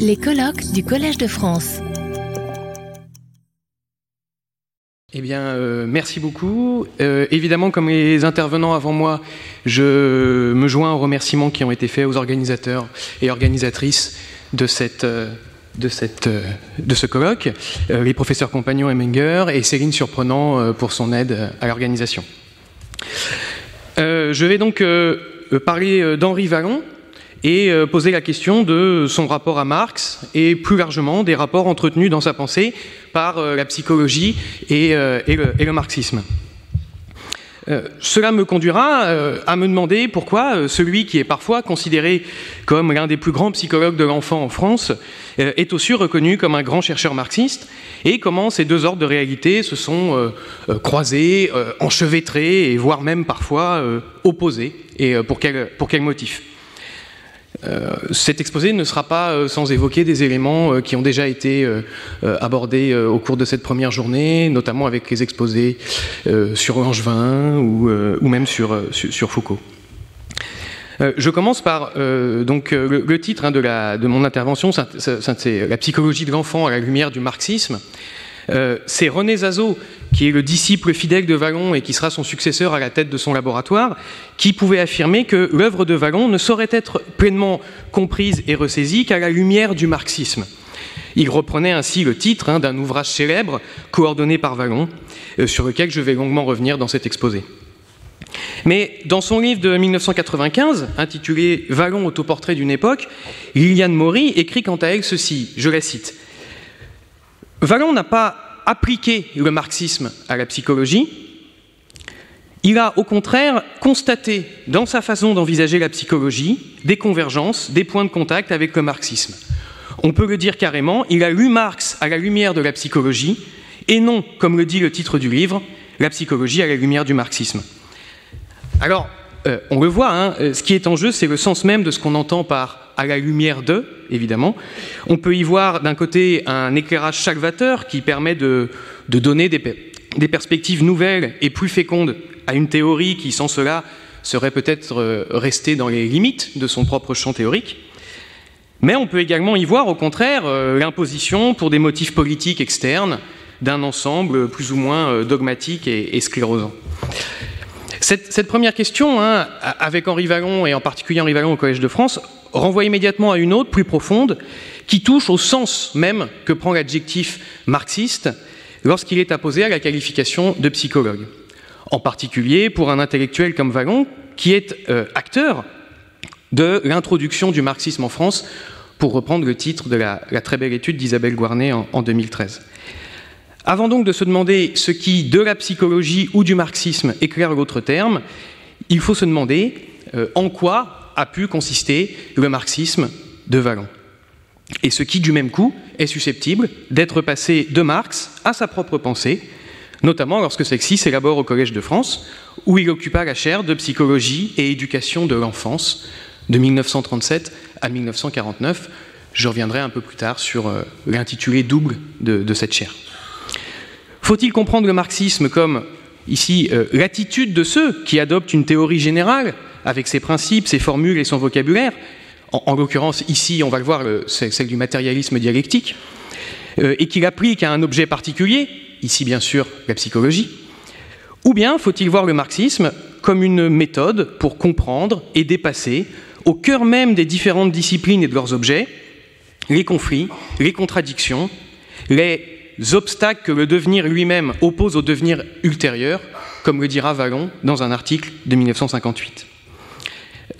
Les colloques du Collège de France. Eh bien, euh, merci beaucoup. Euh, évidemment, comme les intervenants avant moi, je me joins aux remerciements qui ont été faits aux organisateurs et organisatrices de cette. euh, de, cette, de ce colloque, les professeurs compagnons Emmenger et Céline Surprenant pour son aide à l'organisation. Je vais donc parler d'Henri Vallon et euh, poser la question de son rapport à Marx et plus largement des rapports entretenus dans sa pensée par euh, la psychologie et, euh, le, marxisme. Cela me conduira à me demander pourquoi celui qui est parfois considéré comme l'un des plus grands psychologues de l'enfant en France est aussi reconnu comme un grand chercheur marxiste et comment ces deux ordres de réalité se sont croisés, enchevêtrés et voire même parfois opposés et pour quel, pour cet exposé ne sera pas euh, sans évoquer des éléments euh, qui ont déjà été euh, euh, abordés euh, au cours de cette première journée, notamment avec les exposés euh, sur Langevin ou, euh, même sur, euh, Foucault. Euh, je commence par euh, euh, le, titre hein, de, mon intervention, c'est la psychologie de l'enfant à la lumière du marxisme. Euh, c'est René Zazo, qui est le disciple fidèle de Vallon et qui sera son successeur à la tête de son laboratoire, qui pouvait affirmer que l'œuvre de Vallon ne saurait être pleinement comprise et ressaisie qu'à la lumière du marxisme. Il reprenait ainsi le titre hein, d'un ouvrage célèbre coordonné par Vallon, euh, sur lequel je vais longuement revenir dans cet exposé. Mais dans son livre de 1995, intitulé Vallon autoportrait d'une époque, Liliane Maury écrit quant à elle ceci, je la cite. Vallon n'a pas appliqué le marxisme à la psychologie, il a au contraire constaté dans sa façon d'envisager la psychologie des convergences, des points de contact avec le marxisme. On peut le dire carrément, il a lu Marx à la lumière de la psychologie, et non, comme le dit le titre du livre, la psychologie à la lumière du marxisme. Alors, euh, on le voit, hein, euh, ce qui est en jeu, c'est le sens même de ce qu'on entend par à la lumière de, évidemment. On peut y voir d'un côté un éclairage salvateur qui permet de, donner des, pe- des perspectives nouvelles et plus fécondes à une théorie qui, sans cela, serait peut-être euh, restée dans les limites de son propre champ théorique. Mais on peut également y voir, au contraire, euh, l'imposition pour des motifs politiques externes d'un ensemble plus ou moins euh, dogmatique et, sclérosant. Cette, première question, hein, avec Henri Vallon et en particulier Henri Vallon au Collège de France, renvoie immédiatement à une autre, plus profonde, qui touche au sens même que prend l'adjectif marxiste lorsqu'il est apposé à la qualification de psychologue. En particulier pour un intellectuel comme Vallon, qui est euh, acteur de l'introduction du marxisme en France, pour reprendre le titre de la, très belle étude d'Isabelle Guarnet en, en 2013. Avant donc de se demander ce qui, de la psychologie ou du marxisme, éclaire l'autre terme, il faut se demander euh, en quoi a pu consister le marxisme de Vallon. Et ce qui, du même coup, est susceptible d'être passé de Marx à sa propre pensée, notamment lorsque celle-ci s'élabore au Collège de France, où il occupa la chaire de psychologie et éducation de l'enfance de 1937 à 1949. Je reviendrai un peu plus tard sur euh, l'intitulé double de, cette chaire. Faut-il comprendre le marxisme comme, ici, euh, l'attitude de ceux qui adoptent une théorie générale, avec ses principes, ses formules et son vocabulaire En, en l'occurrence, ici, on va le voir, celle du matérialisme dialectique, euh, et qui l'applique à un objet particulier, ici bien sûr la psychologie Ou bien faut-il voir le marxisme comme une méthode pour comprendre et dépasser, au cœur même des différentes disciplines et de leurs objets, les conflits, les contradictions, les obstacles que le devenir lui-même oppose au devenir ultérieur, comme le dira Vallon dans un article de 1958.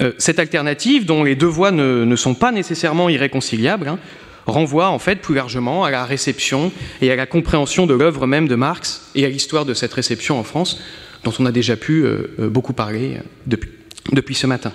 Euh, cette alternative, dont les deux voies ne, sont pas nécessairement irréconciliables, hein, renvoie en fait plus largement à la réception et à la compréhension de l'œuvre même de Marx et à l'histoire de cette réception en France, dont on a déjà pu euh, euh, beaucoup parler depuis, ce matin.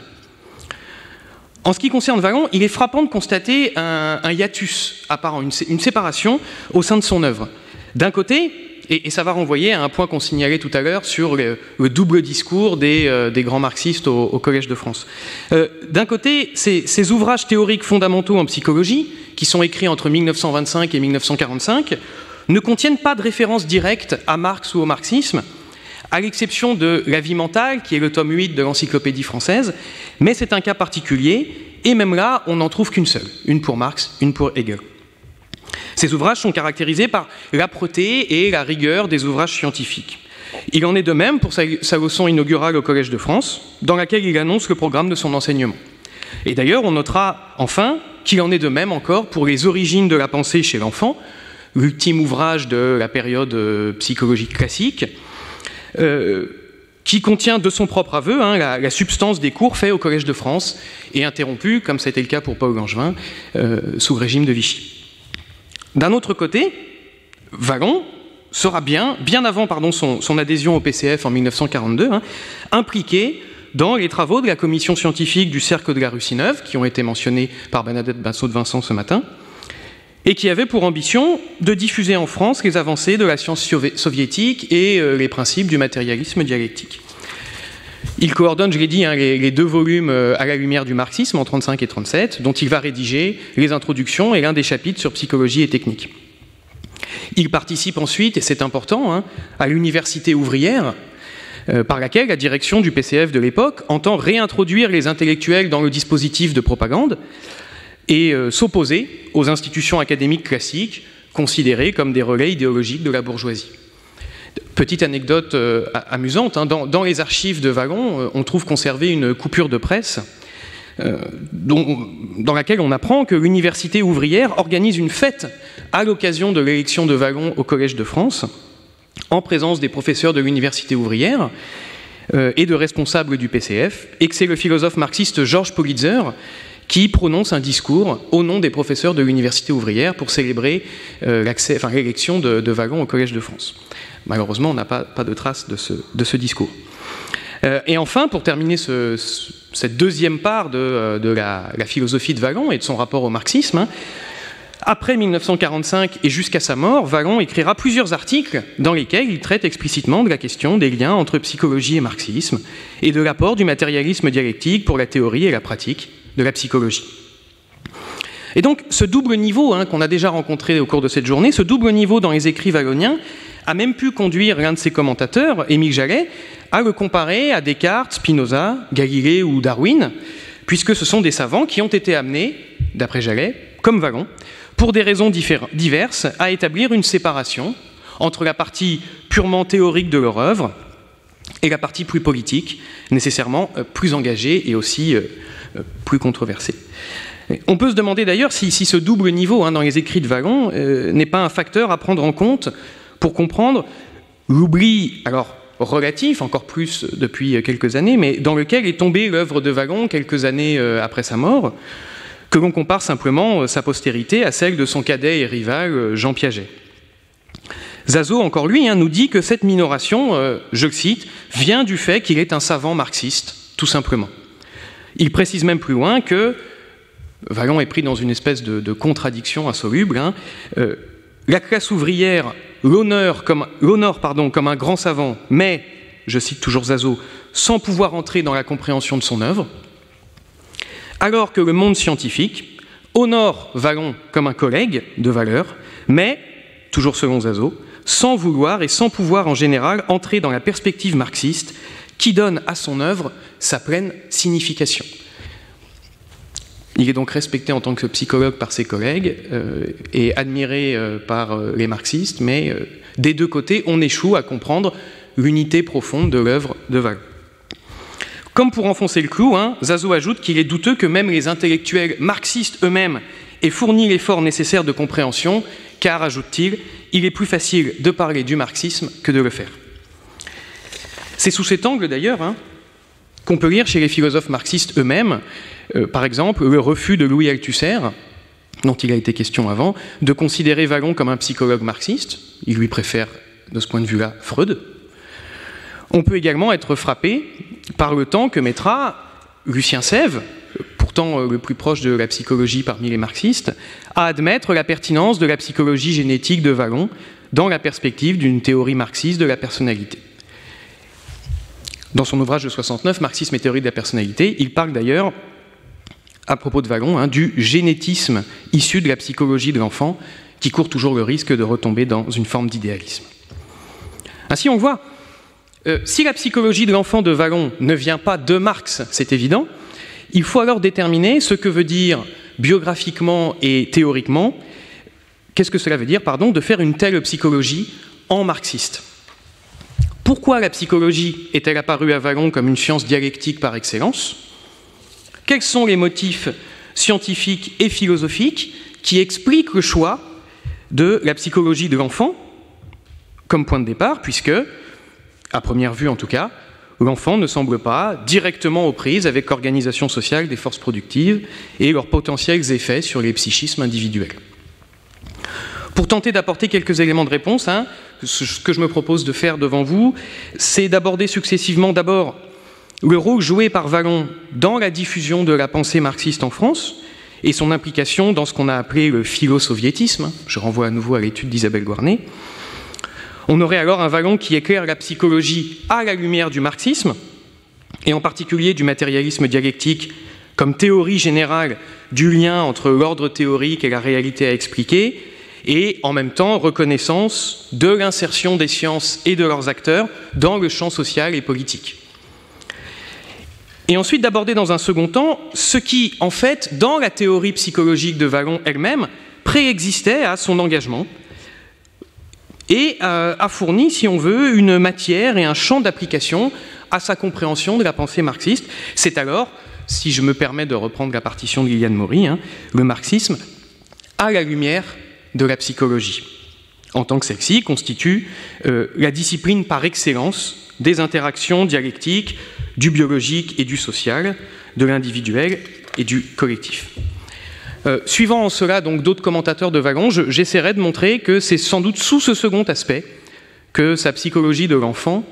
En ce qui concerne Vallon, il est frappant de constater un, hiatus apparent, une, une séparation au sein de son œuvre. D'un côté, et, ça va renvoyer à un point qu'on signalait tout à l'heure sur le, le double discours des, euh, des grands marxistes au, au Collège de France. Euh, D'un côté, ces, ces ouvrages théoriques fondamentaux en psychologie, qui sont écrits entre 1925 et 1945, ne contiennent pas de référence directe à Marx ou au marxisme, à l'exception de La vie mentale, qui est le tome 8 de l'encyclopédie française, mais c'est un cas particulier, et même là, on n'en trouve qu'une seule, une pour Marx, une pour Hegel. Ces ouvrages sont caractérisés par l'âpreté et la rigueur des ouvrages scientifiques. Il en est de même pour sa, leçon inaugurale au Collège de France, dans laquelle il annonce le programme de son enseignement. Et d'ailleurs, on notera enfin qu'il en est de même encore pour les origines de la pensée chez l'enfant, l'ultime ouvrage de la période euh, psychologique classique, euh, qui contient de son propre aveu hein, la, substance des cours faits au Collège de France et interrompus, comme c'était le cas pour Paul Langevin, euh, sous le régime de Vichy. D'un autre côté, Vallon sera bien, bien avant son, adhésion au PCF en 1942, hein, impliqué dans les travaux de la commission scientifique du Cercle de la Russie Neuve, qui ont été mentionnés par Bernadette Bassot de Vincent ce matin, et qui avait pour ambition de diffuser en France les avancées de la science soviétique et euh, les principes du matérialisme dialectique. Il coordonne, je l'ai dit, hein, les, deux volumes euh, à la lumière du marxisme en 35 et 37, dont il va rédiger les introductions et l'un des chapitres sur psychologie et technique. Il participe ensuite, et c'est important, hein, à l'université ouvrière, euh, par laquelle la direction du PCF de l'époque entend réintroduire les intellectuels dans le dispositif de propagande et euh, s'opposer aux institutions académiques classiques considérées comme des relais idéologiques de la bourgeoisie. Petite anecdote euh, amusante, hein, dans, les archives de Wagon, on trouve conservée une coupure de presse dans laquelle on apprend que l'université ouvrière organise une fête à l'occasion de l'élection de Wagon au Collège de France en présence des professeurs de l'université ouvrière euh, et de responsables du PCF, et que c'est le philosophe marxiste Georges Politzer qui prononce un discours au nom des professeurs de l'université ouvrière pour célébrer euh, l'élection de, de, Wagon au Collège de France. Malheureusement, on n'a pas, de trace de ce, discours. Euh, et enfin, pour terminer cette deuxième part de, la, philosophie de Wagon et de son rapport au marxisme, hein, après 1945 et jusqu'à sa mort, Vallon écrira plusieurs articles dans lesquels il traite explicitement de la question des liens entre psychologie et marxisme et de l'apport du matérialisme dialectique pour la théorie et la pratique de la psychologie. Et donc ce double niveau hein, qu'on a déjà rencontré au cours de cette journée, ce double niveau dans les écrits valloniens, a même pu conduire l'un de ses commentateurs, Émile Jallet, à le comparer à Descartes, Spinoza, Galilée ou Darwin, puisque ce sont des savants qui ont été amenés, d'après Jallet, comme Vallon, pour des raisons diverses, à établir une séparation entre la partie purement théorique de leur œuvre et la partie plus politique, nécessairement euh, plus engagée et aussi euh, euh, plus controversée. On peut se demander d'ailleurs si, ce double niveau hein, dans les écrits de Vallon n'est pas un facteur à prendre en compte pour comprendre l'oubli, alors relatif, encore plus depuis quelques années, mais dans lequel est tombée l'œuvre de Vallon quelques années après sa mort, que l'on compare simplement euh, sa postérité à celle de son cadet et rival euh, Jean Piaget. Zazo, encore lui, hein, nous dit que cette minoration, euh, je le cite, vient du fait qu'il est un savant marxiste, tout simplement. Il précise même plus loin que, Vallon est pris dans une espèce de, contradiction insoluble, hein, la classe ouvrière l'honneur comme, pardon, comme un grand savant, mais, je cite toujours Zazo, sans pouvoir entrer dans la compréhension de son œuvre, alors que le monde scientifique honore Vallon comme un collègue de valeur, mais, toujours selon Zazo, sans vouloir et sans pouvoir en général entrer dans la perspective marxiste qui donne à son œuvre sa pleine signification. Il est donc respecté en tant que psychologue par ses collègues euh, et admiré euh, par euh, les marxistes, mais des deux côtés, on échoue à comprendre l'unité profonde de l'œuvre de Vallon. Comme pour enfoncer le clou, hein, Zazo ajoute qu'il est douteux que même les intellectuels marxistes eux-mêmes aient fourni l'effort nécessaire de compréhension, car, ajoute-t-il, il est plus facile de parler du marxisme que de le faire. C'est sous cet angle d'ailleurs hein, qu'on peut lire chez les philosophes marxistes eux-mêmes, euh, par exemple, le refus de Louis Althusser, dont il a été question avant, de considérer Vallon comme un psychologue marxiste. Il lui préfère, de ce point de vue-là, Freud. On peut également être frappé par le temps que mettra Lucien Sèvres, pourtant euh, le plus proche de la psychologie parmi les marxistes, à admettre la pertinence de la psychologie génétique de Vallon dans la perspective d'une théorie marxiste de la personnalité. Dans son ouvrage de 69, Marxisme et théorie de la personnalité, il parle d'ailleurs, à propos de Vallon, hein, du génétisme issu de la psychologie de l'enfant, qui court toujours le risque de retomber dans une forme d'idéalisme. Ainsi, on voit euh, si la psychologie de l'enfant de Vallon ne vient pas de Marx, c'est évident, Il faut alors déterminer ce que veut dire biographiquement et théoriquement, qu'est-ce que cela veut dire, pardon, de faire une telle psychologie en marxiste. Pourquoi la psychologie est-elle apparue à Vallon comme une science dialectique par excellence? Quels sont les motifs scientifiques et philosophiques qui expliquent le choix de la psychologie de l'enfant comme point de départ, puisque, à première vue en tout cas, l'enfant ne semble pas directement aux prises avec l'organisation sociale des forces productives et leurs potentiels effets sur les psychismes individuels? Pour tenter d'apporter quelques éléments de réponse, hein, ce que je me propose de faire devant vous, c'est d'aborder successivement d'abord le rôle joué par Vallon dans la diffusion de la pensée marxiste en France et son implication dans ce qu'on a appelé le philo-soviétisme. Je renvoie à nouveau à l'étude d'Isabelle Guarnet. On aurait alors un Vallon qui éclaire la psychologie à la lumière du marxisme, et en particulier du matérialisme dialectique comme théorie générale du lien entre l'ordre théorique et la réalité à expliquer, et en même temps reconnaissance de l'insertion des sciences et de leurs acteurs dans le champ social et politique. Et ensuite d'aborder dans un second temps ce qui, en fait, dans la théorie psychologique de Vallon elle-même, préexistait à son engagement et a fourni, si on veut, une matière et un champ d'application à sa compréhension de la pensée marxiste. C'est alors, si je me permets de reprendre la partition de Liliane Maury, hein, le marxisme à la lumière de la psychologie, en tant que celle-ci constitue euh, la discipline par excellence des interactions dialectiques du biologique et du social, de l'individuel et du collectif. Euh, suivant en cela donc d'autres commentateurs de Vallon, j'essaierai de montrer que c'est sans doute sous ce second aspect que sa psychologie de l'enfant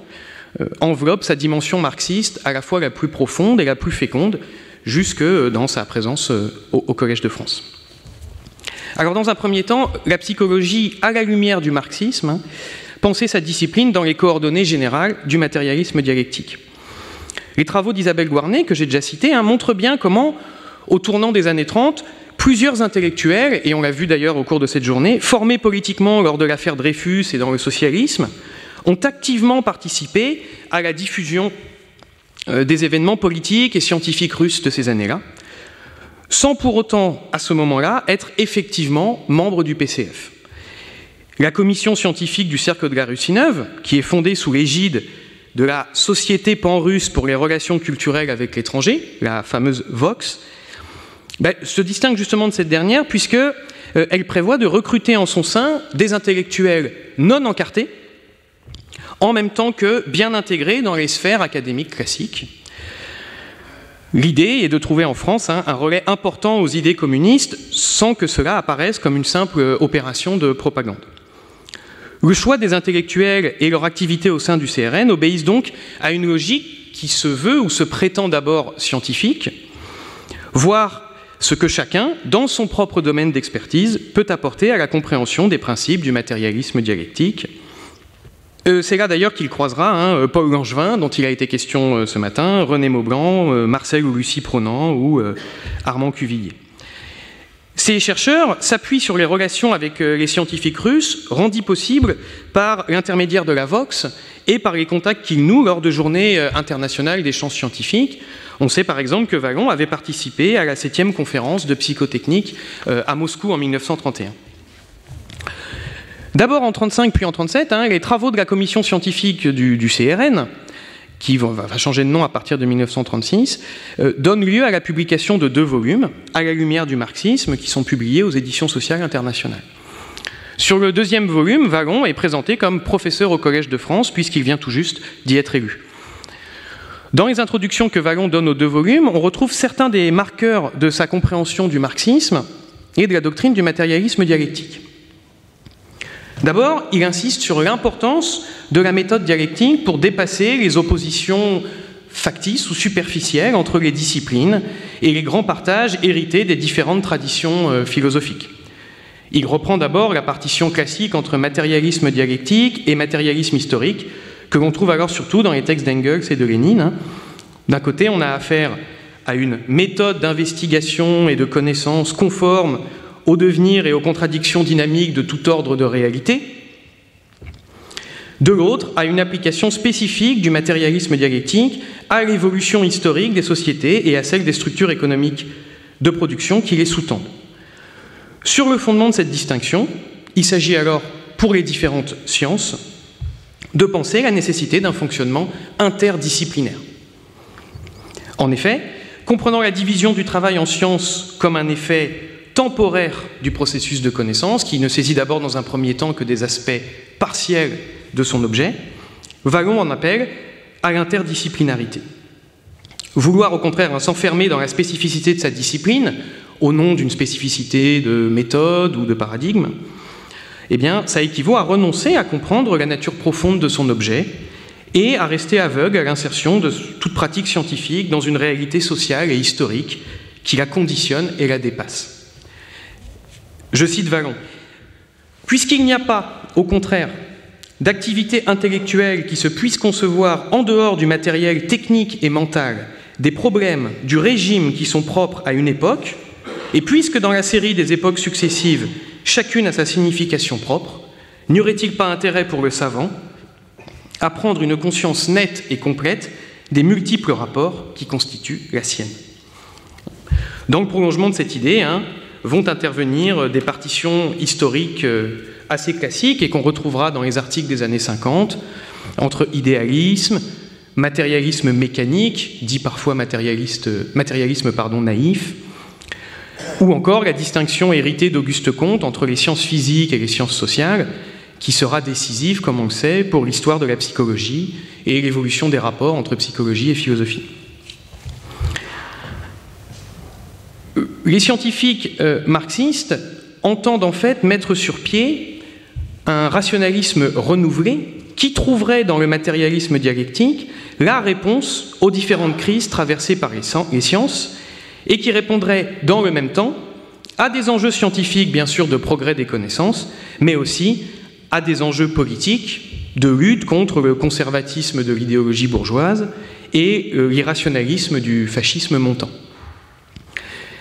euh, enveloppe sa dimension marxiste à la fois la plus profonde et la plus féconde, jusque dans sa présence au Collège de France. Alors dans un premier temps, la psychologie à la lumière du marxisme hein, pensait sa discipline dans les coordonnées générales du matérialisme dialectique. Les travaux d'Isabelle Guarnet, que j'ai déjà cités, hein, montrent bien comment, au tournant des années 30, plusieurs intellectuels, et on l'a vu d'ailleurs au cours de cette journée, formés politiquement lors de l'affaire Dreyfus et dans le socialisme, ont activement participé à la diffusion euh, des événements politiques et scientifiques russes de ces années-là, sans pour autant, à ce moment-là, être effectivement membre du PCF. La commission scientifique du Cercle de la Russie neuve, qui est fondée sous l'égide de la Société pan-russe pour les relations culturelles avec l'étranger, la fameuse VOX, ben, se distingue justement de cette dernière puisque euh, elle prévoit de recruter en son sein des intellectuels non encartés, en même temps que bien intégrés dans les sphères académiques classiques, L'idée est de trouver en France hein, un relais important aux idées communistes sans que cela apparaisse comme une simple euh, opération de propagande. Le choix des intellectuels et leur activité au sein du CRN obéissent donc à une logique qui se veut ou se prétend d'abord scientifique, voir ce que chacun, dans son propre domaine d'expertise, peut apporter à la compréhension des principes du matérialisme dialectique, c'est là d'ailleurs qu'il croisera hein, euh, Paul Langevin, dont il a été question euh, ce matin, René Maublanc, Marcel ou Lucie Pronant ou Armand Cuvillier. Ces chercheurs s'appuient sur les relations avec les scientifiques russes, rendues possibles par l'intermédiaire de la Vox et par les contacts qu'ils nouent lors de journées internationales sciences scientifiques. On sait par exemple que Vallon avait participé à la 7e conférence de psychotechnique à Moscou en 1931. D'abord en 1935 puis en 1937, hein, les travaux de la commission scientifique du, CRN, qui va, changer de nom à partir de 1936, euh, donnent lieu à la publication de deux volumes, À la lumière du marxisme, qui sont publiés aux éditions sociales internationales. Sur le deuxième volume, Vallon est présenté comme professeur au Collège de France, puisqu'il vient tout juste d'y être élu. Dans les introductions que Vallon donne aux deux volumes, on retrouve certains des marqueurs de sa compréhension du marxisme et de la doctrine du matérialisme dialectique. D'abord, il insiste sur l'importance de la méthode dialectique pour dépasser les oppositions factices ou superficielles entre les disciplines et les grands partages hérités des différentes traditions euh, philosophiques. Il reprend d'abord la partition classique entre matérialisme dialectique et matérialisme historique, que l'on trouve alors surtout dans les textes d'Engels et de Lénine. Hein. D'un côté, on a affaire à une méthode d'investigation et de connaissance conforme au devenir et aux contradictions dynamiques de tout ordre de réalité. de l'autre à une application spécifique du matérialisme dialectique à l'évolution historique des sociétés et à celle des structures économiques de production qui les sous-tendent. Sur le fondement de cette distinction, il s'agit alors, pour les différentes sciences, de penser la nécessité d'un fonctionnement interdisciplinaire. En effet, comprenant la division du travail en sciences comme un effet temporaire du processus de connaissance, qui ne saisit d'abord dans un premier temps que des aspects partiels de son objet, Vallon en appelle à l'interdisciplinarité. Vouloir au contraire s'enfermer dans la spécificité de sa discipline, au nom d'une spécificité de méthode ou de paradigme, eh bien, ça équivaut à renoncer à comprendre la nature profonde de son objet et à rester aveugle à l'insertion de toute pratique scientifique dans une réalité sociale et historique qui la conditionne et la dépasse. Je cite Vallon. Puisqu'il n'y a pas, au contraire, d'activité intellectuelle qui se puisse concevoir en dehors du matériel technique et mental des problèmes du régime qui sont propres à une époque, et puisque dans la série des époques successives, chacune a sa signification propre, n'y aurait-il pas intérêt pour le savant à prendre une conscience nette et complète des multiples rapports qui constituent la sienne? Dans le prolongement de cette idée, hein, vont intervenir des partitions historiques euh, assez classiques et qu'on retrouvera dans les articles des années 50, entre idéalisme, matérialisme mécanique, dit parfois matérialisme pardon, naïf, ou encore la distinction héritée d'Auguste Comte entre les sciences physiques et les sciences sociales, qui sera décisive, comme on le sait, pour l'histoire de la psychologie et l'évolution des rapports entre psychologie et philosophie. Les scientifiques euh, marxistes entendent en fait mettre sur pied un rationalisme renouvelé qui trouverait dans le matérialisme dialectique la réponse aux différentes crises traversées par les sciences et qui répondrait dans le même temps à des enjeux scientifiques, bien sûr, de progrès des connaissances, mais aussi à des enjeux politiques de lutte contre le conservatisme de l'idéologie bourgeoise et euh, l'irrationalisme du fascisme montant.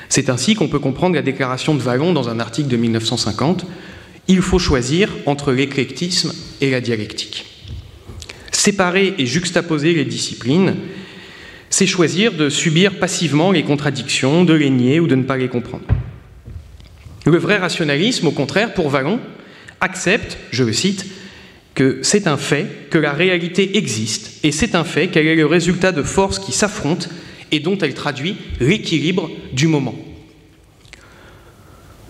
C'est ainsi qu'on peut comprendre la déclaration de Vallon dans un article de 1950 Il faut choisir entre l'éclectisme et la dialectique. Séparer et juxtaposer les disciplines, c'est choisir de subir passivement les contradictions, de les nier ou de ne pas les comprendre. Le vrai rationalisme, au contraire, pour Vallon, accepte, je le cite, que c'est un fait, que la réalité existe, et c'est un fait qu'elle est le résultat de forces qui s'affrontent et dont elle traduit l'équilibre du moment.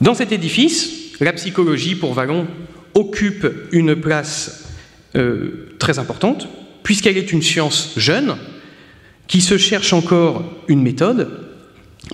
Dans cet édifice, la psychologie, pour Vallon, occupe une place euh, très importante, puisqu'elle est une science jeune, qui se cherche encore une méthode,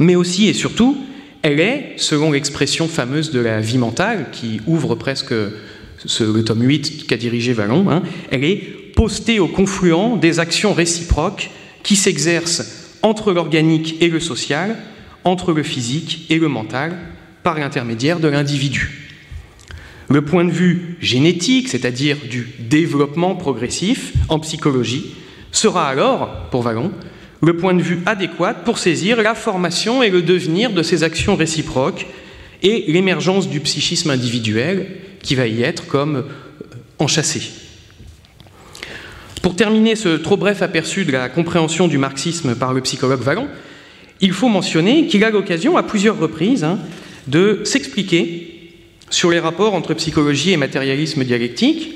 mais aussi et surtout, elle est, selon l'expression fameuse de la vie mentale, qui ouvre presque le tome 8 qu'a dirigé Vallon, hein, elle est postée au confluent des actions réciproques qui s'exercent entre l'organique et le social, entre le physique et le mental, par l'intermédiaire de l'individu. Le point de vue génétique, c'est-à-dire du développement progressif en psychologie, sera alors, pour Vallon, le point de vue adéquat pour saisir la formation et le devenir de ces actions réciproques et l'émergence du psychisme individuel qui va y être comme euh, enchâssé. Pour terminer ce trop bref aperçu de la compréhension du marxisme par le psychologue Vallon, il faut mentionner qu'il a l'occasion à plusieurs reprises hein, de s'expliquer sur les rapports entre psychologie et matérialisme dialectique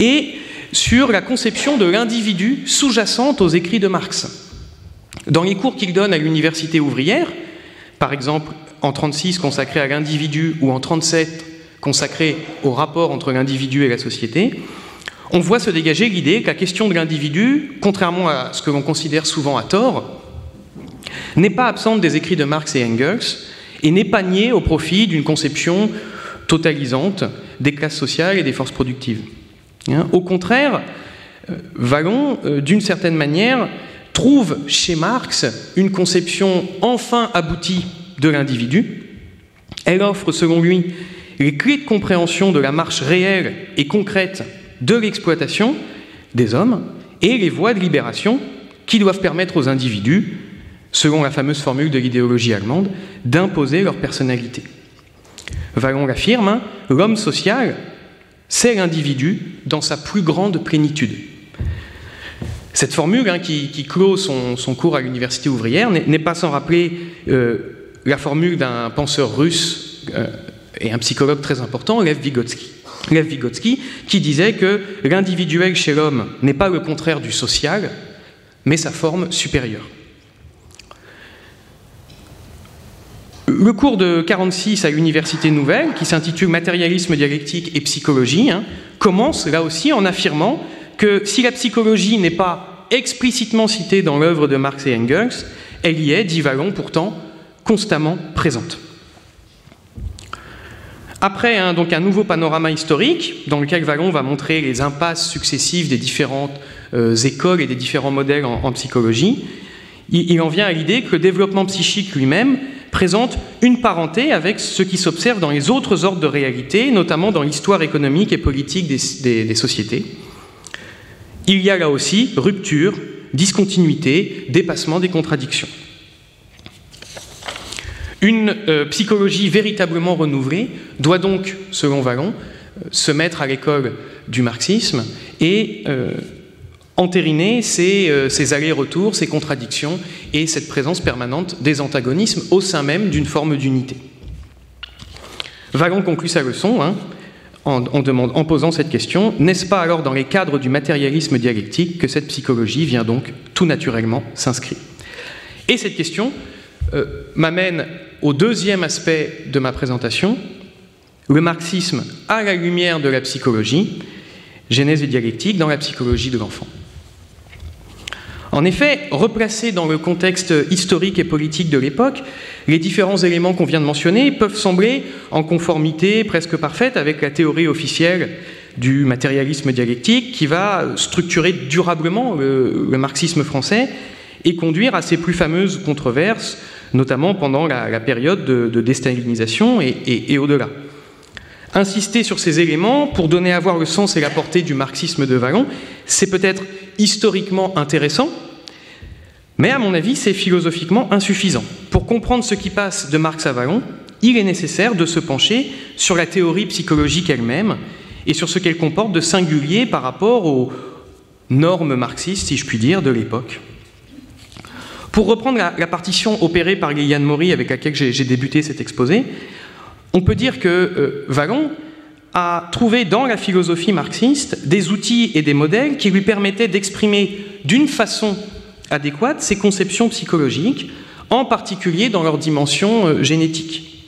et sur la conception de l'individu sous-jacente aux écrits de Marx. Dans les cours qu'il donne à l'université ouvrière, par exemple en 36 consacré à l'individu ou en 37 consacré au rapport entre l'individu et la société, on voit se dégager l'idée que la question de l'individu, contrairement à ce que l'on considère souvent à tort, n'est pas absente des écrits de Marx et Engels et n'est pas niée au profit d'une conception totalisante des classes sociales et des forces productives. Hein, au contraire, euh, Vallon, euh, d'une certaine manière, trouve chez Marx une conception enfin aboutie de l'individu. Elle offre, selon lui, les clés de compréhension de la marche réelle et concrète de l'exploitation des hommes et les voies de libération qui doivent permettre aux individus, selon la fameuse formule de l'idéologie allemande, d'imposer leur personnalité. Vallon l'affirme, hein, l'homme social c'est l'individu dans sa plus grande plénitude. Cette formule hein, qui, clôt son, cours à l'université ouvrière n'est pas sans rappeler euh, la formule d'un penseur russe euh, et un psychologue très important, Lev Vygotsky. Lev Vygotsky, qui disait que l'individuel chez l'homme n'est pas le contraire du social, mais sa forme supérieure. Le cours de 46 à l'Université Nouvelle, qui s'intitule Matérialisme dialectique et psychologie, hein, commence là aussi en affirmant que si la psychologie n'est pas explicitement citée dans l'œuvre de Marx et Engels, elle y est, dit Vallon, pourtant constamment présente. Après un, donc un nouveau panorama historique, dans lequel Vallon va montrer les impasses successives des différentes euh, écoles et des différents modèles en, psychologie, il, en vient à l'idée que le développement psychique lui-même présente une parenté avec ce qui s'observe dans les autres ordres de réalité, notamment dans l'histoire économique et politique des sociétés. Il y a là aussi rupture, discontinuité, dépassement des contradictions. Une euh, psychologie véritablement renouvelée doit donc, selon Vallon, euh, se mettre à l'école du marxisme et euh, entériner ces, allers-retours, ces contradictions et cette présence permanente des antagonismes au sein même d'une forme d'unité. Vallon conclut sa leçon hein, en, en posant cette question N'est-ce pas alors dans les cadres du matérialisme dialectique que cette psychologie vient donc tout naturellement s'inscrire? Et cette question m'amène au deuxième aspect de ma présentation, le marxisme à la lumière de la psychologie, genèse et dialectique dans la psychologie de l'enfant. En effet, replacés dans le contexte historique et politique de l'époque, les différents éléments qu'on vient de mentionner peuvent sembler en conformité presque parfaite avec la théorie officielle du matérialisme dialectique qui va structurer durablement le, marxisme français et conduire à ses plus fameuses controverses notamment pendant la, période de, déstalinisation et, au-delà. Insister sur ces éléments pour donner à voir le sens et la portée du marxisme de Vallon, c'est peut-être historiquement intéressant, mais à mon avis, c'est philosophiquement insuffisant. Pour comprendre ce qui passe de Marx à Vallon, il est nécessaire de se pencher sur la théorie psychologique elle-même et sur ce qu'elle comporte de singulier par rapport aux normes marxistes, si je puis dire, de l'époque. Pour reprendre la, partition opérée par Guyane Maury avec laquelle j'ai débuté cet exposé, on peut dire que euh, Vallon a trouvé dans la philosophie marxiste des outils et des modèles qui lui permettaient d'exprimer d'une façon adéquate ses conceptions psychologiques, en particulier dans leur dimension euh, génétique.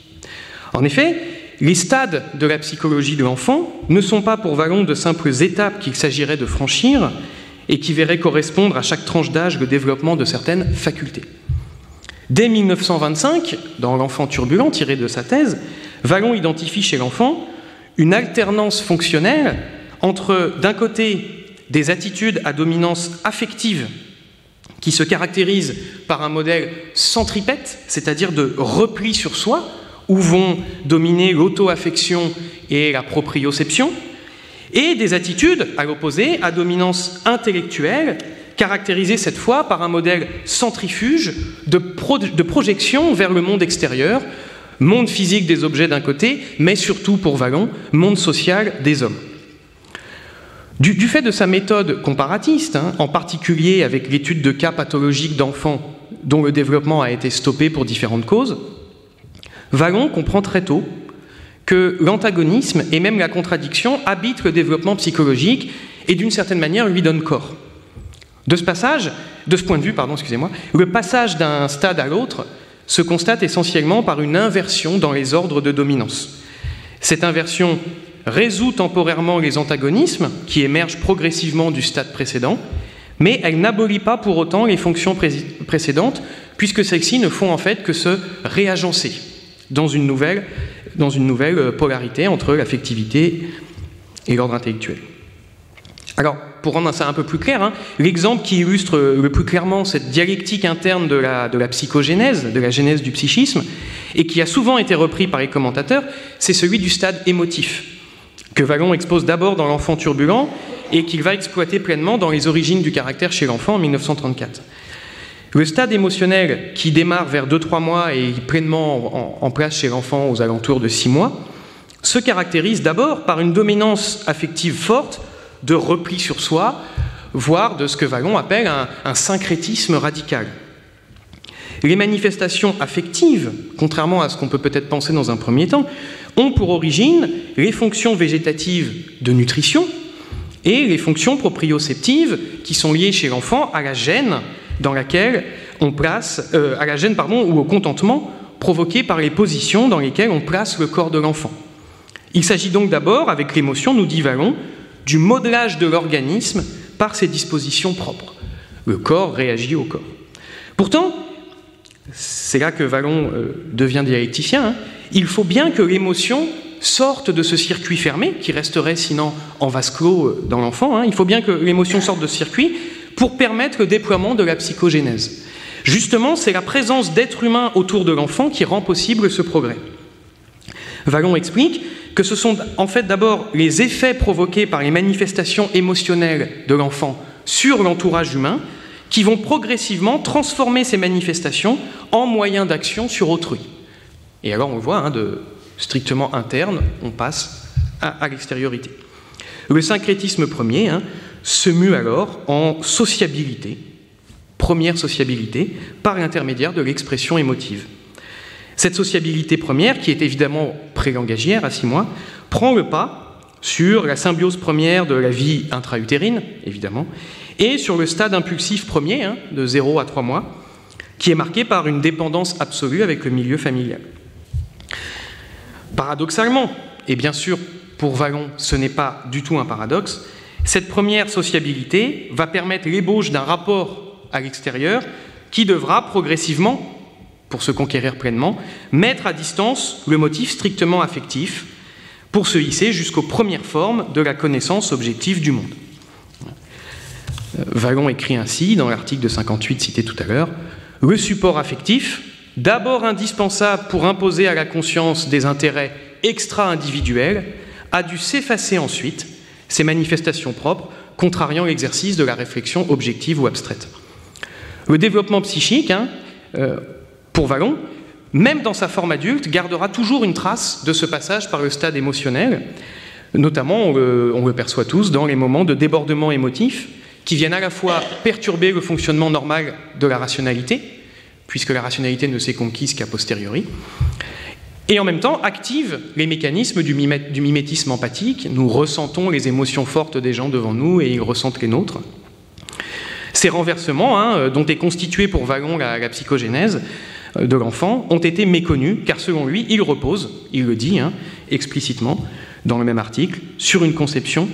En effet, les stades de la psychologie de l'enfant ne sont pas pour Vallon de simples étapes qu'il s'agirait de franchir, et qui verrait correspondre à chaque tranche d'âge le développement de certaines facultés. Dès 1925, dans L'enfant turbulent tiré de sa thèse, Vallon identifie chez l'enfant une alternance fonctionnelle entre, d'un côté, des attitudes à dominance affective qui se caractérisent par un modèle centripète, c'est-à-dire de repli sur soi, où vont dominer l'auto-affection et la proprioception, et des attitudes, à l'opposé, à dominance intellectuelle, caractérisées cette fois par un modèle centrifuge de, projection vers le monde extérieur, monde physique des objets d'un côté, mais surtout pour Vallon, monde social des hommes. Du, fait de sa méthode comparatiste, hein, en particulier avec l'étude de cas pathologiques d'enfants dont le développement a été stoppé pour différentes causes, Vallon comprend très tôt que l'antagonisme et même la contradiction habitent le développement psychologique et d'une certaine manière lui donnent corps. De ce passage, de ce point de vue, pardon, excusez-moi, le passage d'un stade à l'autre se constate essentiellement par une inversion dans les ordres de dominance. Cette inversion résout temporairement les antagonismes qui émergent progressivement du stade précédent, mais elle n'abolit pas pour autant les fonctions précédentes, puisque celles-ci ne font en fait que se réagencer dans une nouvelle dans une nouvelle euh, polarité entre l'affectivité et l'ordre intellectuel. Alors, pour rendre ça un peu plus clair, hein, l'exemple qui illustre le plus clairement cette dialectique interne de la, de la psychogénèse, de la genèse du psychisme, et qui a souvent été repris par les commentateurs, c'est celui du stade émotif, que Vallon expose d'abord dans L'enfant turbulent et qu'il va exploiter pleinement dans Les origines du caractère chez l'enfant en 1934. Le stade émotionnel qui démarre vers 2-3 mois et est pleinement en, place chez l'enfant aux alentours de 6 mois se caractérise d'abord par une dominance affective forte de repli sur soi, voire de ce que Vallon appelle un, syncrétisme radical. Les manifestations affectives, contrairement à ce qu'on peut peut-être penser dans un premier temps, ont pour origine les fonctions végétatives de nutrition et les fonctions proprioceptives qui sont liées chez l'enfant à la gêne dans laquelle on place, euh, à la gêne pardon, ou au contentement provoqué par les positions dans lesquelles on place le corps de l'enfant. Il s'agit donc d'abord, avec l'émotion, nous dit Vallon, du modelage de l'organisme par ses dispositions propres. Le corps réagit au corps. Pourtant, c'est là que Vallon euh, devient dialecticien, hein, il faut bien que l'émotion sorte de ce circuit fermé, qui resterait sinon en vase clos euh, dans l'enfant, hein. il faut bien que l'émotion sorte de ce circuit pour permettre le déploiement de la psychogénèse. Justement, c'est la présence d'êtres humains autour de l'enfant qui rend possible ce progrès. Vallon explique que ce sont en fait d'abord les effets provoqués par les manifestations émotionnelles de l'enfant sur l'entourage humain qui vont progressivement transformer ces manifestations en moyens d'action sur autrui. Et alors on voit, hein, de strictement interne, on passe à, l'extériorité. Le syncrétisme premier hein, se mue alors en sociabilité, première sociabilité, par l'intermédiaire de l'expression émotive. Cette sociabilité première, qui est évidemment prélangagière à six mois, prend le pas sur la symbiose première de la vie intra-utérine, évidemment, et sur le stade impulsif premier, hein, de 0 à 3 mois, qui est marqué par une dépendance absolue avec le milieu familial. Paradoxalement, et bien sûr pour Vallon ce n'est pas du tout un paradoxe, cette première sociabilité va permettre l'ébauche d'un rapport à l'extérieur qui devra progressivement pour se conquérir pleinement, mettre à distance le motif strictement affectif pour se hisser jusqu'aux premières formes de la connaissance objective du monde. Vallon écrit ainsi dans l'article de 58 cité tout à l'heure, le support affectif, d'abord indispensable pour imposer à la conscience des intérêts extra-individuels, a dû s'effacer ensuite, ses manifestations propres, contrariant l'exercice de la réflexion objective ou abstraite. Le développement psychique, hein, euh, pour Vallon, même dans sa forme adulte, gardera toujours une trace de ce passage par le stade émotionnel. Notamment, on le, perçoit tous dans les moments de débordement émotif qui viennent à la fois perturber le fonctionnement normal de la rationalité, puisque la rationalité ne s'est conquise qu'à posteriori, et en même temps active les mécanismes du, mimétisme empathique. Nous ressentons les émotions fortes des gens devant nous et ils ressentent les nôtres. Ces renversements, hein, dont est constituée pour Vallon la psychogénèse, euh, de l'enfant ont été méconnus, car selon lui, il repose, il le dit hein, explicitement dans le même article, sur une conception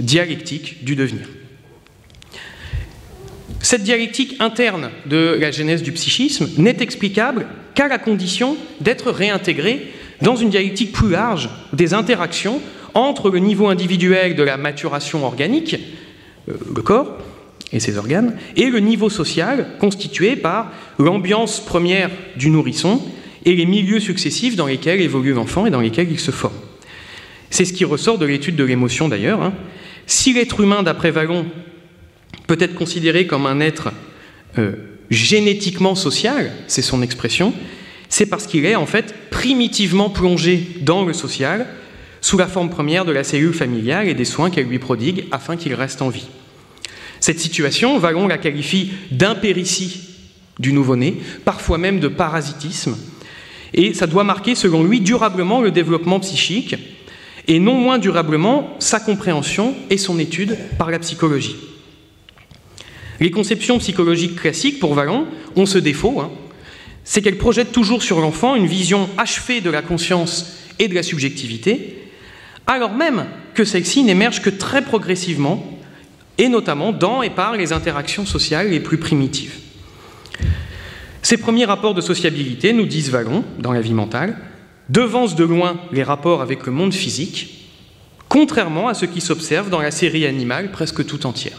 dialectique du devenir. Cette dialectique interne de la genèse du psychisme n'est explicable qu'à la condition d'être réintégrée dans une dialectique plus large des interactions entre le niveau individuel de la maturation organique, euh, le corps, et ses organes, et le niveau social constitué par l'ambiance première du nourrisson et les milieux successifs dans lesquels évolue l'enfant et dans lesquels il se forme. C'est ce qui ressort de l'étude de l'émotion d'ailleurs. Hein. Si l'être humain, d'après Vallon, peut être considéré comme un être euh, génétiquement social, c'est son expression, c'est parce qu'il est en fait primitivement plongé dans le social sous la forme première de la cellule familiale et des soins qu'elle lui prodigue afin qu'il reste en vie. Cette situation, Vallon la qualifie d'impéritie du nouveau-né, parfois même de parasitisme, et ça doit marquer, selon lui, durablement le développement psychique, et non moins durablement sa compréhension et son étude par la psychologie. Les conceptions psychologiques classiques, pour Vallon, ont ce défaut, hein, c'est qu'elles projettent toujours sur l'enfant une vision achevée de la conscience et de la subjectivité, alors même que celle-ci n'émerge que très progressivement et notamment dans et par les interactions sociales les plus primitives. Ces premiers rapports de sociabilité, nous disent Vallon, dans la vie mentale, devancent de loin les rapports avec le monde physique, contrairement à ce qui s'observe dans la série animale presque tout entière.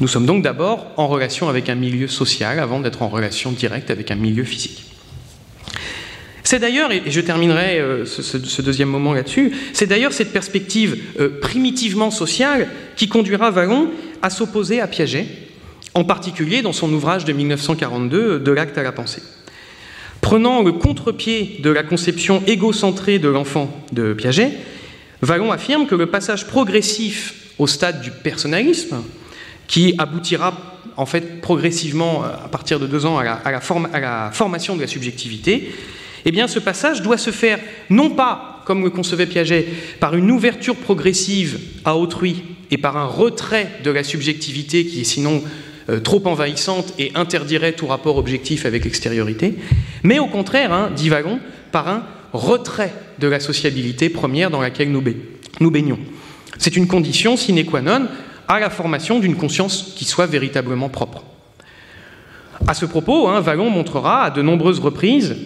Nous sommes donc d'abord en relation avec un milieu social avant d'être en relation directe avec un milieu physique. C'est d'ailleurs, et je terminerai euh, ce, deuxième moment là-dessus, c'est d'ailleurs cette perspective euh, primitivement sociale qui conduira Vallon à s'opposer à Piaget, en particulier dans son ouvrage de 1942, De l'acte à la pensée. Prenant le contre-pied de la conception égocentrée de l'enfant de Piaget, Vallon affirme que le passage progressif au stade du personnalisme, qui aboutira en fait progressivement à partir de deux ans à la, formation de la subjectivité, eh bien ce passage doit se faire non pas, comme le concevait Piaget, par une ouverture progressive à autrui et par un retrait de la subjectivité qui est sinon euh, trop envahissante et interdirait tout rapport objectif avec l'extériorité, mais au contraire, hein, dit Vallon, par un retrait de la sociabilité première dans laquelle nous baignons. C'est une condition sine qua non à la formation d'une conscience qui soit véritablement propre. À ce propos, hein, Vallon montrera à de nombreuses reprises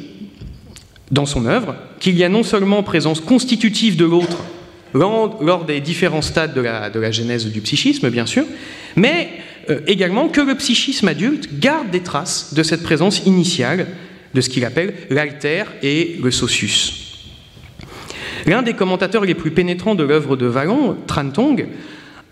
dans son œuvre qu'il y a non seulement présence constitutive de l'autre lors, des différents stades de la, genèse du psychisme, bien sûr, mais euh, également que le psychisme adulte garde des traces de cette présence initiale de ce qu'il appelle l'alter et le socius. L'un des commentateurs les plus pénétrants de l'œuvre de Vallon, Trantong,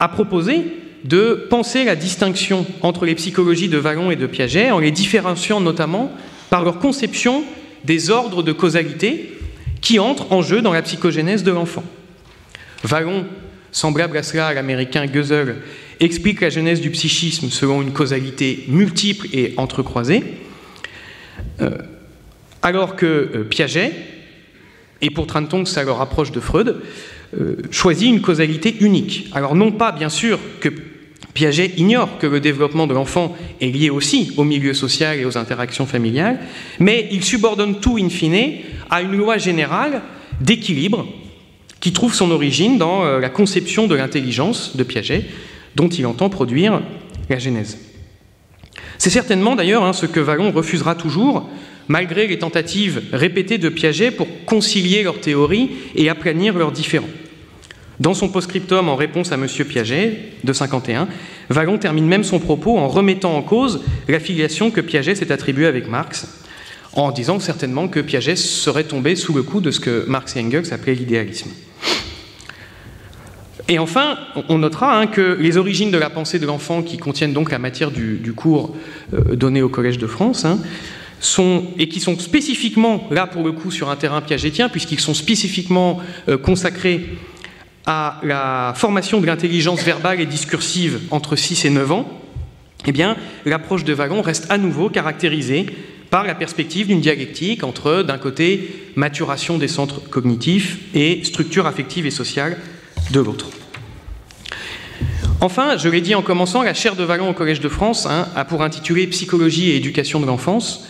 a proposé de penser la distinction entre les psychologies de Vallon et de Piaget en les différenciant notamment par leur conception des ordres de causalité qui entrent en jeu dans la psychogénèse de l'enfant. Vallon, semblable à cela à l'américain Goezel, explique la genèse du psychisme selon une causalité multiple et entrecroisée, euh, alors que euh, Piaget, et pour Trantong ça le rapproche de Freud, choisit une causalité unique. Alors non pas bien sûr que Piaget ignore que le développement de l'enfant est lié aussi au milieu social et aux interactions familiales, mais il subordonne tout in fine à une loi générale d'équilibre qui trouve son origine dans la conception de l'intelligence de Piaget, dont il entend produire la Genèse. C'est certainement d'ailleurs hein, ce que Vallon refusera toujours, malgré les tentatives répétées de Piaget pour concilier leurs théories et aplanir leurs différends. Dans son post-scriptum en réponse à M. Piaget de 51, Vallon termine même son propos en remettant en cause l'affiliation que Piaget s'est attribuée avec Marx, en disant certainement que Piaget serait tombé sous le coup de ce que Marx et Engels appelaient l'idéalisme. Et enfin, on notera hein, que les origines de la pensée de l'enfant, qui contiennent donc la matière du, cours euh, donné au Collège de France, hein, et qui sont spécifiquement, là pour le coup, sur un terrain piagétien, puisqu'ils sont spécifiquement euh, consacrés à la formation de l'intelligence verbale et discursive entre 6 et 9 ans, eh bien, l'approche de Vallon reste à nouveau caractérisée par la perspective d'une dialectique entre, d'un côté, maturation des centres cognitifs et structure affective et sociale de l'autre. Enfin, je l'ai dit en commençant, la chaire de Vallon au Collège de France hein, a pour intitulé Psychologie et éducation de l'enfance.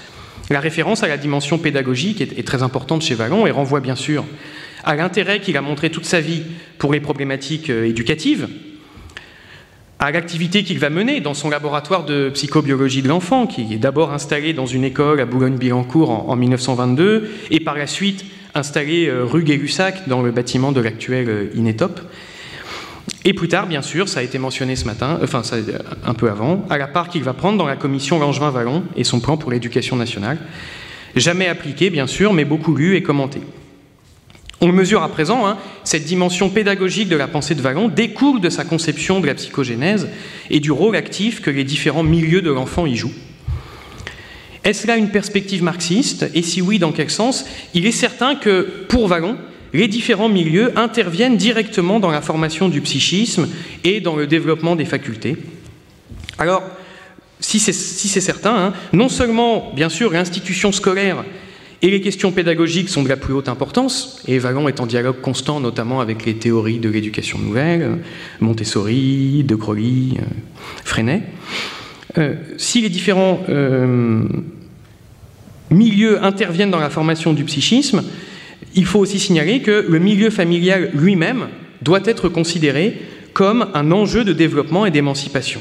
La référence à la dimension pédagogique est, très importante chez Vallon et renvoie bien sûr à l'intérêt qu'il a montré toute sa vie pour les problématiques euh, éducatives, à l'activité qu'il va mener dans son laboratoire de psychobiologie de l'enfant, qui est d'abord installé dans une école à Boulogne-Billancourt en, en, 1922, et par la suite installé euh, rue Gay-Lussac dans le bâtiment de l'actuel euh, Inétop. Et plus tard, bien sûr, ça a été mentionné ce matin, enfin un peu avant, à la part qu'il va prendre dans la commission Langevin-Vallon et son plan pour l'éducation nationale. Jamais appliqué, bien sûr, mais beaucoup lu et commenté. On mesure à présent, hein, cette dimension pédagogique de la pensée de Vallon découle de sa conception de la psychogénèse et du rôle actif que les différents milieux de l'enfant y jouent. Est-ce là une perspective marxiste? Et si oui, dans quel sens? Il est certain que, pour Vallon, les différents milieux interviennent directement dans la formation du psychisme et dans le développement des facultés. Alors, si c'est certain, hein, non seulement, bien sûr, l'institution scolaire et les questions pédagogiques sont de la plus haute importance, et Vallon est en dialogue constant notamment avec les théories de l'éducation nouvelle, Montessori, De Crowley, euh, Freinet. Euh, si les différents euh, milieux interviennent dans la formation du psychisme, il faut aussi signaler que le milieu familial lui-même doit être considéré comme un enjeu de développement et d'émancipation.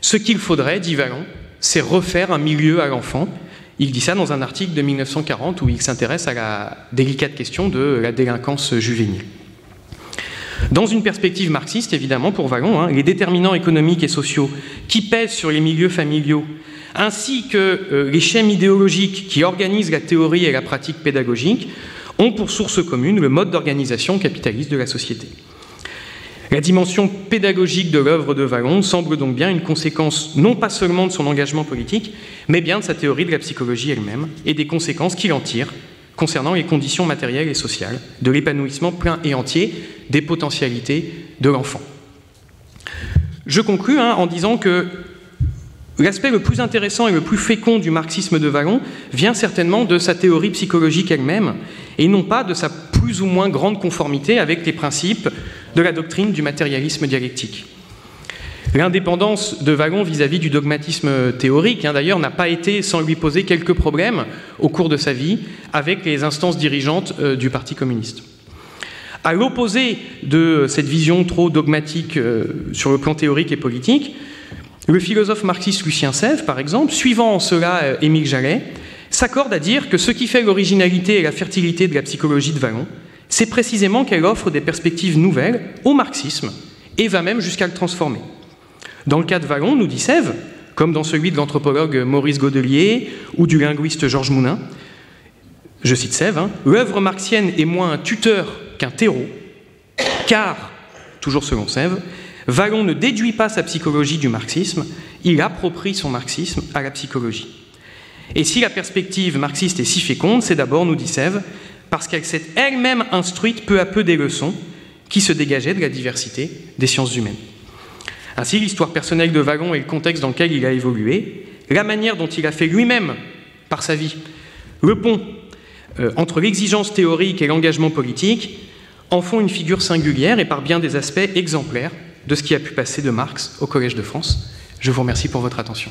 Ce qu'il faudrait, dit Vallon, c'est refaire un milieu à l'enfant. Il dit ça dans un article de 1940 où il s'intéresse à la délicate question de la délinquance juvénile. Dans une perspective marxiste, évidemment, pour Vallon, hein, les déterminants économiques et sociaux qui pèsent sur les milieux familiaux, ainsi que euh, les schèmes idéologiques qui organisent la théorie et la pratique pédagogique, ont pour source commune le mode d'organisation capitaliste de la société. La dimension pédagogique de l'œuvre de Vallon semble donc bien une conséquence non pas seulement de son engagement politique, mais bien de sa théorie de la psychologie elle-même et des conséquences qu'il en tire concernant les conditions matérielles et sociales de l'épanouissement plein et entier des potentialités de l'enfant. Je conclus hein, en disant que L'aspect le plus intéressant et le plus fécond du marxisme de Vallon vient certainement de sa théorie psychologique elle-même, et non pas de sa plus ou moins grande conformité avec les principes de la doctrine du matérialisme dialectique. L'indépendance de Vallon vis-à-vis du dogmatisme théorique, hein, d'ailleurs, n'a pas été sans lui poser quelques problèmes au cours de sa vie avec les instances dirigeantes euh, du Parti communiste. À l'opposé de cette vision trop dogmatique euh, sur le plan théorique et politique, le philosophe marxiste Lucien Sèvres, par exemple, suivant en cela euh, Émile Jallet, s'accorde à dire que ce qui fait l'originalité et la fertilité de la psychologie de Vallon, c'est précisément qu'elle offre des perspectives nouvelles au marxisme et va même jusqu'à le transformer. Dans le cas de Vallon, nous dit Sèvres, comme dans celui de l'anthropologue Maurice Godelier ou du linguiste Georges Mounin, je cite Sèvres, hein, l'œuvre marxienne est moins un tuteur qu'un terreau, car, toujours selon Sèvres, Vallon ne déduit pas sa psychologie du marxisme, il approprie son marxisme à la psychologie. Et si la perspective marxiste est si féconde, c'est d'abord, nous dit Sèvres, parce qu'elle s'est elle-même instruite peu à peu des leçons qui se dégageaient de la diversité des sciences humaines. Ainsi, l'histoire personnelle de Vallon et le contexte dans lequel il a évolué, la manière dont il a fait lui-même, par sa vie, le pont euh, entre l'exigence théorique et l'engagement politique, en font une figure singulière et par bien des aspects exemplaires de ce qui a pu passer de Marx au Collège de France. Je vous remercie pour votre attention.